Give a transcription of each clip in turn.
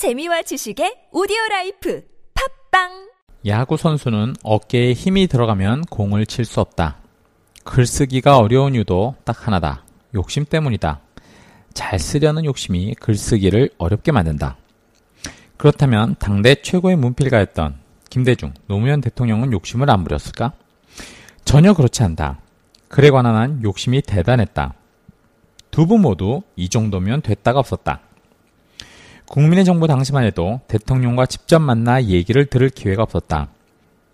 재미와 지식의 오디오 라이프 팟빵 야구 선수는 어깨에 힘이 들어가면 공을 칠 수 없다. 글쓰기가 어려운 이유도 딱 하나다. 욕심 때문이다. 잘 쓰려는 욕심이 글쓰기를 어렵게 만든다. 그렇다면 당대 최고의 문필가였던 김대중, 노무현 대통령은 욕심을 안 부렸을까? 전혀 그렇지 않다. 글에 관한 한 욕심이 대단했다. 두 분 모두 이 정도면 됐다가 없었다. 국민의 정부 당시만 해도 대통령과 직접 만나 얘기를 들을 기회가 없었다.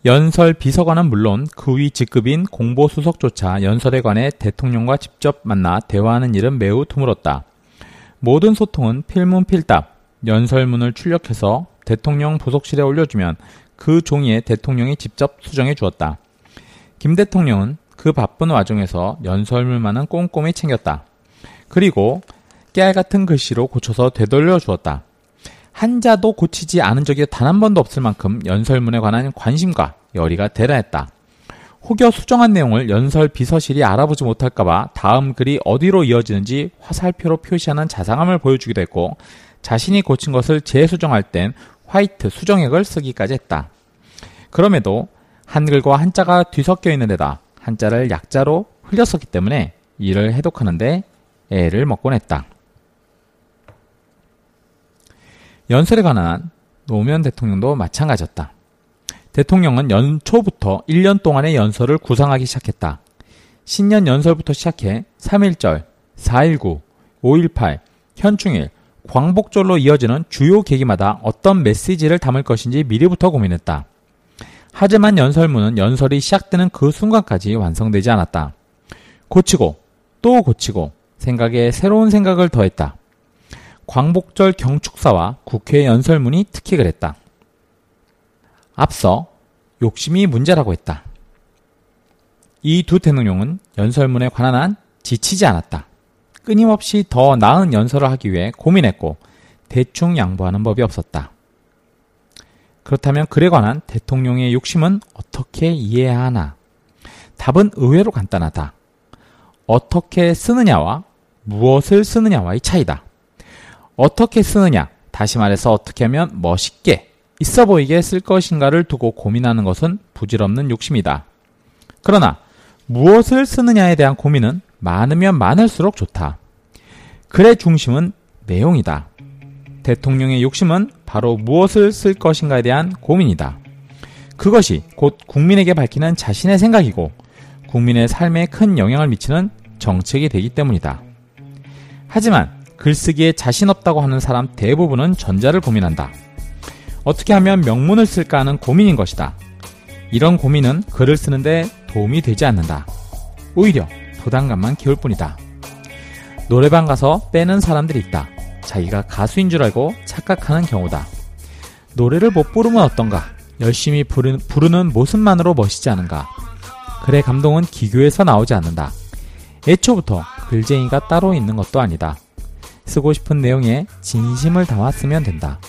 연설 비서관은 물론 그 위 직급인 공보수석조차 연설에 관해 대통령과 직접 만나 대화하는 일은 매우 드물었다. 모든 소통은 필문필답, 연설문을 출력해서 대통령 부속실에 올려주면 그 종이에 대통령이 직접 수정해 주었다. 김 대통령은 그 바쁜 와중에서 연설문만은 꼼꼼히 챙겼다. 그리고 깨알 같은 글씨로 고쳐서 되돌려 주었다. 한자도 고치지 않은 적이 단 한 번도 없을 만큼 연설문에 관한 관심과 열의가 대단했다. 혹여 수정한 내용을 연설 비서실이 알아보지 못할까봐 다음 글이 어디로 이어지는지 화살표로 표시하는 자상함을 보여주기도 했고 자신이 고친 것을 재수정할 땐 화이트 수정액을 쓰기까지 했다. 그럼에도 한글과 한자가 뒤섞여 있는 데다 한자를 약자로 흘렸었기 때문에 이를 해독하는데 애를 먹곤 했다. 연설에 관한 노무현 대통령도 마찬가지였다. 대통령은 연초부터 1년 동안의 연설을 구상하기 시작했다. 신년 연설부터 시작해 3.1절, 4.19, 5.18, 현충일, 광복절로 이어지는 주요 계기마다 어떤 메시지를 담을 것인지 미리부터 고민했다. 하지만 연설문은 연설이 시작되는 그 순간까지 완성되지 않았다. 고치고 또 고치고 생각에 새로운 생각을 더했다. 광복절 경축사와 국회 연설문이 특히 그랬다. 앞서 욕심이 문제라고 했다. 이 두 대통령은 연설문에 관한 한 지치지 않았다. 끊임없이 더 나은 연설을 하기 위해 고민했고 대충 양보하는 법이 없었다. 그렇다면 글에 관한 대통령의 욕심은 어떻게 이해해야 하나? 답은 의외로 간단하다. 어떻게 쓰느냐와 무엇을 쓰느냐와의 차이다. 어떻게 쓰느냐, 다시 말해서 어떻게 하면 멋있게, 있어 보이게 쓸 것인가를 두고 고민하는 것은 부질없는 욕심이다. 그러나 무엇을 쓰느냐에 대한 고민은 많으면 많을수록 좋다. 글의 중심은 내용이다. 대통령의 욕심은 바로 무엇을 쓸 것인가에 대한 고민이다. 그것이 곧 국민에게 밝히는 자신의 생각이고 국민의 삶에 큰 영향을 미치는 정책이 되기 때문이다. 하지만 글쓰기에 자신 없다고 하는 사람 대부분은 전자를 고민한다. 어떻게 하면 명문을 쓸까 하는 고민인 것이다. 이런 고민은 글을 쓰는데 도움이 되지 않는다. 오히려 부담감만 키울 뿐이다. 노래방 가서 빼는 사람들이 있다. 자기가 가수인 줄 알고 착각하는 경우다. 노래를 못 부르면 어떤가? 열심히 부르는, 모습만으로 멋있지 않은가? 글의 감동은 기교에서 나오지 않는다. 애초부터 글쟁이가 따로 있는 것도 아니다. 쓰고 싶은 내용에 진심을 담았으면 된다.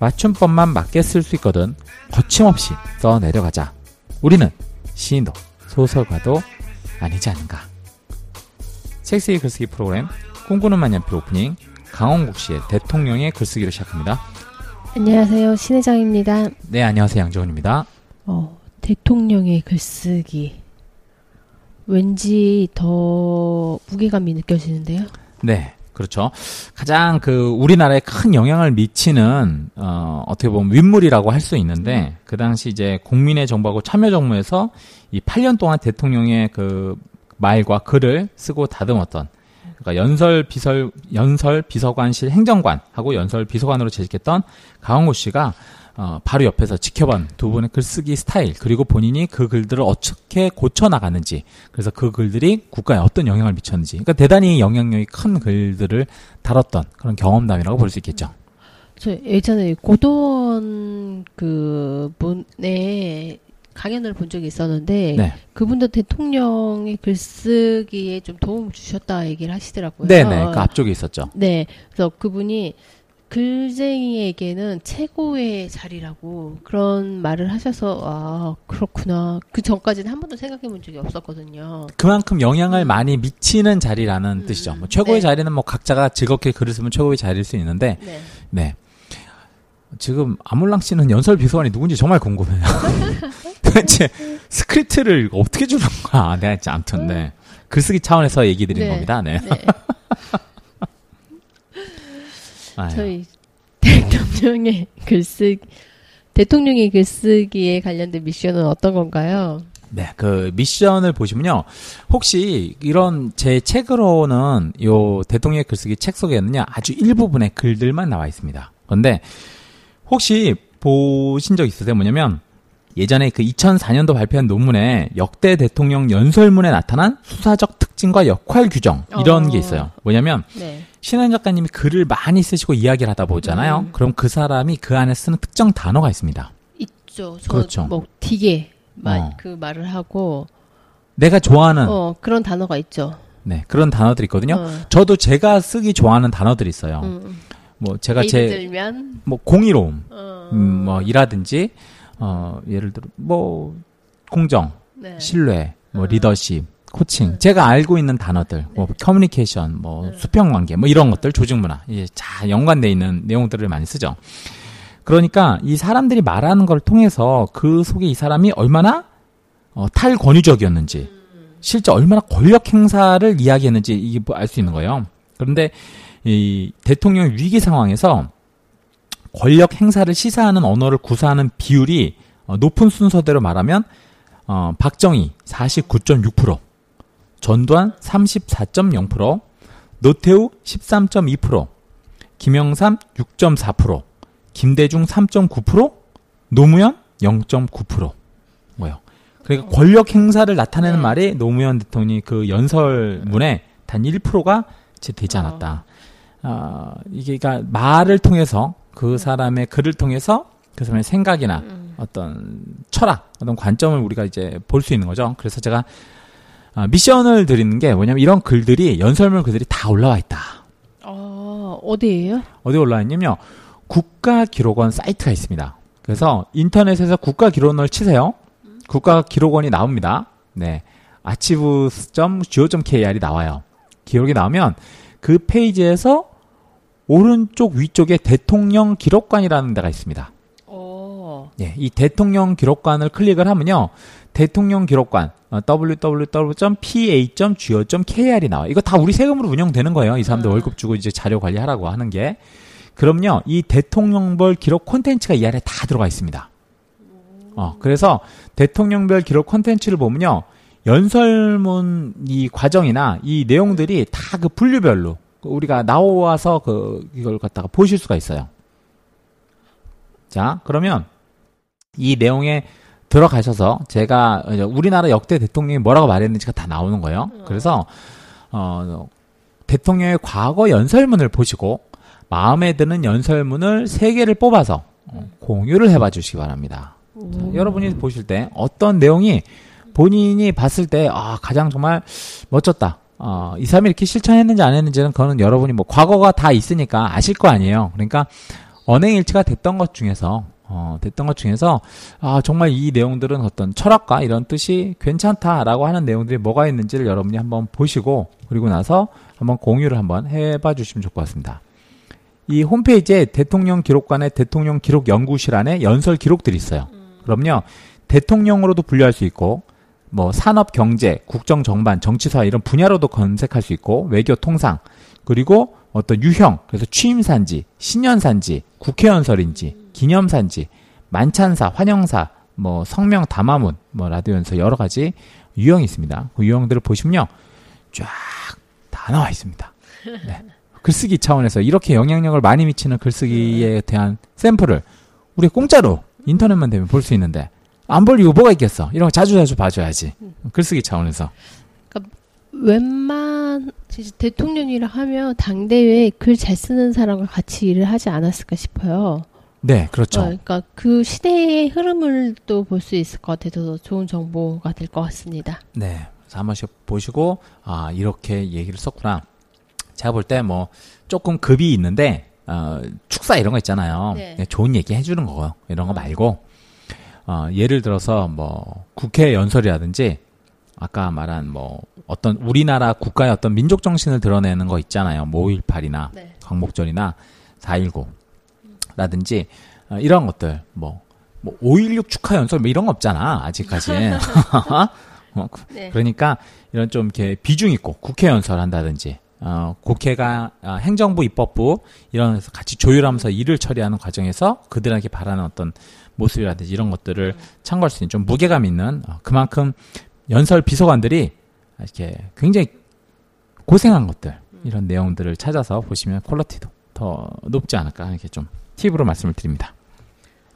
맞춤법만 맞게 쓸 수 있거든 거침없이 써 내려가자. 우리는 시인도 소설가도 아니지 않은가. 섹스의 글쓰기 프로그램 꿈꾸는 만년필 오프닝 강원국 씨의 대통령의 글쓰기를 시작합니다. 안녕하세요. 신혜정입니다. 네, 안녕하세요. 양정훈입니다. 어, 대통령의 글쓰기. 왠지 더 무게감이 느껴지는데요. 네. 그렇죠. 가장 그 우리나라에 큰 영향을 미치는 어 어떻게 보면 윗물이라고 할 수 있는데 그 당시 이제 국민의 정부하고 참여정부에서 이 8년 동안 대통령의 그 말과 글을 쓰고 다듬었던 그러니까 연설 비설 연설 비서관실 행정관하고 연설 비서관으로 재직했던 강원구 씨가 어, 바로 옆에서 지켜본 두 분의 글쓰기 스타일 그리고 본인이 그 글들을 어떻게 고쳐 나가는지 그래서 그 글들이 국가에 어떤 영향을 미쳤는지 그러니까 대단히 영향력이 큰 글들을 다뤘던 그런 경험담이라고 볼 수 있겠죠. 저 예전에 고도원 그 분의 강연을 본 적이 있었는데 네. 그분도 대통령의 글쓰기에 좀 도움을 주셨다 얘기를 하시더라고요. 네네. 그 앞쪽에 있었죠. 네. 그래서 그분이 글쟁이에게는 최고의 자리라고 그런 말을 하셔서 아 그렇구나 그 전까지는 한 번도 생각해 본 적이 없었거든요. 그만큼 영향을 많이 미치는 자리라는 음. 뜻이죠. 뭐 최고의 네. 자리는 뭐 각자가 즐겁게 글을 쓰면 최고의 자리일 수 있는데, 네. 네. 지금 아몰랑 씨는 연설 비서관이 누군지 정말 궁금해요. 도대체 스크립트를 어떻게 주는 거야? 내가 진짜 아무튼 네. 글쓰기 차원에서 얘기 드린 네. 겁니다. 네. 네. 아유. 저희 대통령의 글쓰기 대통령의 글쓰기에 관련된 미션은 어떤 건가요? 네, 그 미션을 보시면요. 혹시 이런 제 책으로는 요 대통령의 글쓰기 책 속에는요. 아주 일부분의 글들만 나와 있습니다. 그런데 혹시 보신 적 있으세요? 뭐냐면 예전에 그 2004년도 발표한 논문에 역대 대통령 연설문에 나타난 수사적 특 징과 역할 규정 이런 어. 게 있어요. 뭐냐면 네. 신한 작가님이 글을 많이 쓰시고 이야기를 하다 보잖아요. 음. 그럼 그 사람이 그 안에 쓰는 특정 단어가 있습니다. 있죠. 저 그렇죠. 뭐 되게 말, 어. 그 말을 하고 내가 좋아하는 어 그런 단어가 있죠. 네, 그런 단어들이 있거든요. 어. 저도 제가 쓰기 좋아하는 단어들이 있어요. 음. 뭐 제가 제 뭐 공의로움 어. 음, 뭐 이라든지 어 예를 들어 뭐 공정, 네. 신뢰, 뭐 음. 리더십, 코칭 음. 제가 알고 있는 단어들 뭐 커뮤니케이션, 뭐 수평 관계 뭐 이런 것들 조직 문화 이게 잘 연관돼 있는 내용들을 많이 쓰죠. 그러니까 이 사람들이 말하는 걸 통해서 그 속에 이 사람이 얼마나 어, 탈권위적이었는지 실제 얼마나 권력 행사를 이야기했는지 이게 뭐 알 수 있는 거예요. 그런데 이 대통령 위기 상황에서 권력 행사를 시사하는 언어를 구사하는 비율이 어, 높은 순서대로 말하면 어, 박정희 49.6%, 전두환 34.0%, 노태우 13.2%, 김영삼 6.4%, 김대중 3.9%, 노무현 0.9% 뭐요. 그러니까 권력 행사를 나타내는 네. 말이 노무현 대통령이 그 연설문에 단 1%가 채 되지 않았다. 아, 이게 그러니까 말을 통해서 그 사람의 글을 통해서 그 사람의 생각이나 음. 어떤 철학, 어떤 관점을 우리가 이제 볼 수 있는 거죠. 그래서 제가 아, 미션을 드리는 게 뭐냐면 이런 글들이 연설문 글들이 다 올라와 있다. 어, 어디예요? 어디 올라와 있냐면요. 국가기록원 사이트가 있습니다. 그래서 인터넷에서 국가기록원을 치세요. 국가기록원이 나옵니다. 네. archives.go.kr이 나와요. 기록이 나오면 그 페이지에서 오른쪽 위쪽에 대통령 기록관이라는 데가 있습니다. 어. 예, 이 대통령 기록관을 클릭을 하면요. 대통령 기록관 어, www.pa.go.kr이 나와요. 이거 다 우리 세금으로 운영되는 거예요. 이 사람들 음. 월급 주고 이제 자료 관리하라고 하는 게. 그럼요. 이 대통령별 기록 콘텐츠가 이 안에 다 들어가 있습니다. 어, 그래서 대통령별 기록 콘텐츠를 보면요. 연설문 이 과정이나 이 내용들이 다 그 분류별로 우리가 나와서 그 이걸 갖다가 보실 수가 있어요. 자, 그러면 이 내용에 들어가셔서 제가 우리나라 역대 대통령이 뭐라고 말했는지가 다 나오는 거예요. 그래서 어 대통령의 과거 연설문을 보시고 마음에 드는 연설문을 세 개를 뽑아서 어, 공유를 해봐 주시기 바랍니다. 자, 여러분이 보실 때 어떤 내용이 본인이 봤을 때 아, 가장 정말 멋졌다. 어, 이 사람이 이렇게 실천했는지 안 했는지는 그거는 여러분이 뭐 과거가 다 있으니까 아실 거 아니에요. 그러니까 언행일치가 됐던 것 중에서 어, 됐던 것 중에서 아 정말 이 내용들은 어떤 철학과 이런 뜻이 괜찮다라고 하는 내용들이 뭐가 있는지를 여러분이 한번 보시고 그리고 나서 한번 공유를 한번 해봐 주시면 좋을 것 같습니다. 이 홈페이지에 대통령 기록관의 대통령 기록 연구실 안에 연설 기록들이 있어요. 그럼요 대통령으로도 분류할 수 있고 뭐 산업 경제 국정 정반 정치사 이런 분야로도 검색할 수 있고 외교 통상 그리고 어떤 유형 그래서 취임사인지 신년사인지 국회연설인지 기념사인지 만찬사 환영사 뭐 성명 담화문 뭐 라디오 연설 여러 가지 유형이 있습니다. 그 유형들을 보시면요 쫙 다 나와 있습니다. 네. 글쓰기 차원에서 이렇게 영향력을 많이 미치는 글쓰기에 대한 샘플을 우리 공짜로 인터넷만 되면 볼 수 있는데 안 볼 이유 뭐가 있겠어? 이런 거 자주 자주 봐줘야지. 글쓰기 차원에서. 웬만 진짜 대통령이라 하면 당대에 글 잘 쓰는 사람과 같이 일을 하지 않았을까 싶어요. 네, 그렇죠. 어, 그러니까 그 시대의 흐름을 또 볼 수 있을 것 같아서 좋은 정보가 될 것 같습니다. 네. 그래서 한 번씩 보시고, 아, 이렇게 얘기를 썼구나. 제가 볼 때 뭐, 조금 급이 있는데, 어, 축사 이런 거 있잖아요. 네. 그냥 좋은 얘기 해주는 거고요. 이런 거 말고, 어, 예를 들어서 뭐, 국회 연설이라든지, 아까 말한 뭐, 어떤 우리나라 국가의 어떤 민족 정신을 드러내는 거 있잖아요. 뭐 5.18이나 네. 광복절이나 4.19 라든지 어, 이런 것들 뭐, 뭐 5.16 축하 연설 뭐 이런 거 없잖아 아직까지. 어, 그- 네. 그러니까 이런 좀 이렇게 비중 있고 국회 연설한다든지 어, 국회가 아, 행정부 입법부 이런 데서 같이 조율하면서 일을 처리하는 과정에서 그들에게 바라는 어떤 모습이라든지 이런 것들을 참고할 수 있는 좀 무게감 있는 어, 그만큼 연설 비서관들이 이렇게 굉장히 고생한 것들 이런 내용들을 찾아서 보시면 quality도 더 높지 않을까 이렇게 좀 팁으로 말씀을 드립니다.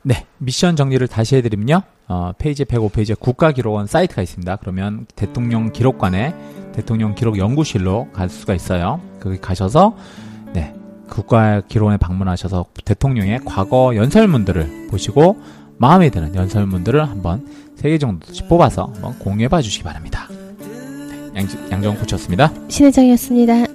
네, 미션 정리를 다시 해드리면요. 어, 페이지 105페이지에 국가기록원 사이트가 있습니다. 그러면 대통령 기록관에 대통령 기록 연구실로 갈 수가 있어요. 거기 가셔서 네, 국가기록원에 방문하셔서 대통령의 과거 연설문들을 보시고 마음에 드는 연설문들을 한번 세 개 정도씩 뽑아서 한번 공유해 봐 주시기 바랍니다. 네, 양, 양정 코치였습니다. 신혜정이었습니다.